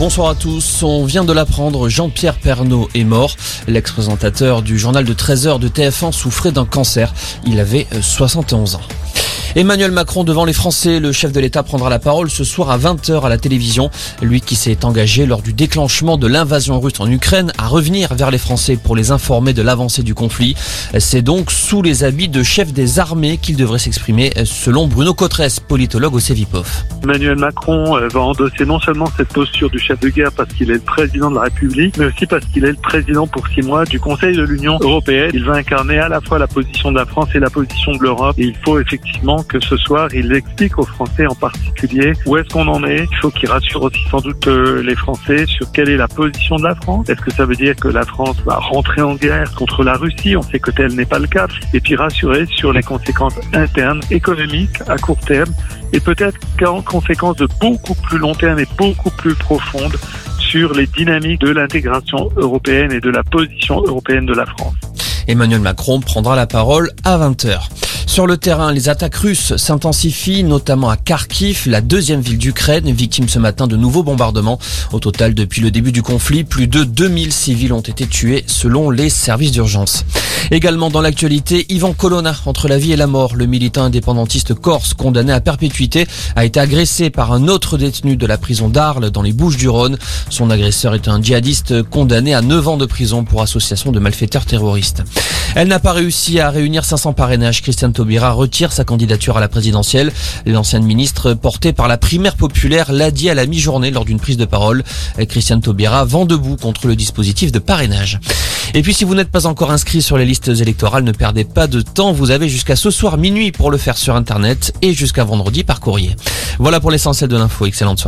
Bonsoir à tous. On vient de l'apprendre, Jean-Pierre Pernaud est mort. L'ex-présentateur du journal de 13h de TF1 souffrait d'un cancer. Il avait 71 ans. Emmanuel Macron devant les Français, le chef de l'État prendra la parole ce soir à 20h à la télévision. Lui qui s'est engagé lors du déclenchement de l'invasion russe en Ukraine à revenir vers les Français pour les informer de l'avancée du conflit. C'est donc sous les habits de chef des armées qu'il devrait s'exprimer selon Bruno Cotresse, politologue au CEVIPOF. Emmanuel Macron euh, va endosser non seulement cette posture du chef de guerre parce qu'il est le président de la République, mais aussi parce qu'il est le président pour six mois du Conseil de l'Union européenne. Il va incarner à la fois la position de la France et la position de l'Europe. Il faut effectivement que ce soir, il explique aux Français en particulier où est-ce qu'on en est. Il faut qu'il rassure aussi sans doute euh, les Français sur quelle est la position de la France. Est-ce que ça veut dire que la France va rentrer en guerre contre la Russie? On sait que tel n'est pas le cas. Et puis rassurer sur les conséquences internes, économiques, à court terme, et peut-être qu'en conséquence de beaucoup plus long terme et beaucoup plus profonde sur les dynamiques de l'intégration européenne et de la position européenne de la France. Emmanuel Macron prendra la parole à 20h. Sur le terrain, les attaques russes s'intensifient, notamment à Kharkiv, la deuxième ville d'Ukraine, victime ce matin de nouveaux bombardements. Au total, depuis le début du conflit, plus de 2000 civils ont été tués selon les services d'urgence. Également dans l'actualité, Ivan Colonna, entre la vie et la mort, le militant indépendantiste corse condamné à perpétuité a été agressé par un autre détenu de la prison d'Arles dans les Bouches du Rhône. Son agresseur est un djihadiste condamné à 9 ans de prison pour association de malfaiteurs terroristes. Elle n'a pas réussi à réunir 500 parrainages. Christiane Taubira retire sa candidature à la présidentielle. L'ancienne ministre, portée par la primaire populaire, l'a dit à la mi-journée lors d'une prise de parole. Christiane Taubira vend debout contre le dispositif de parrainage. Et puis si vous n'êtes pas encore inscrit sur les listes électorales, ne perdez pas de temps. Vous avez jusqu'à ce soir minuit pour le faire sur Internet et jusqu'à vendredi par courrier. Voilà pour l'essentiel de l'info. Excellente soirée.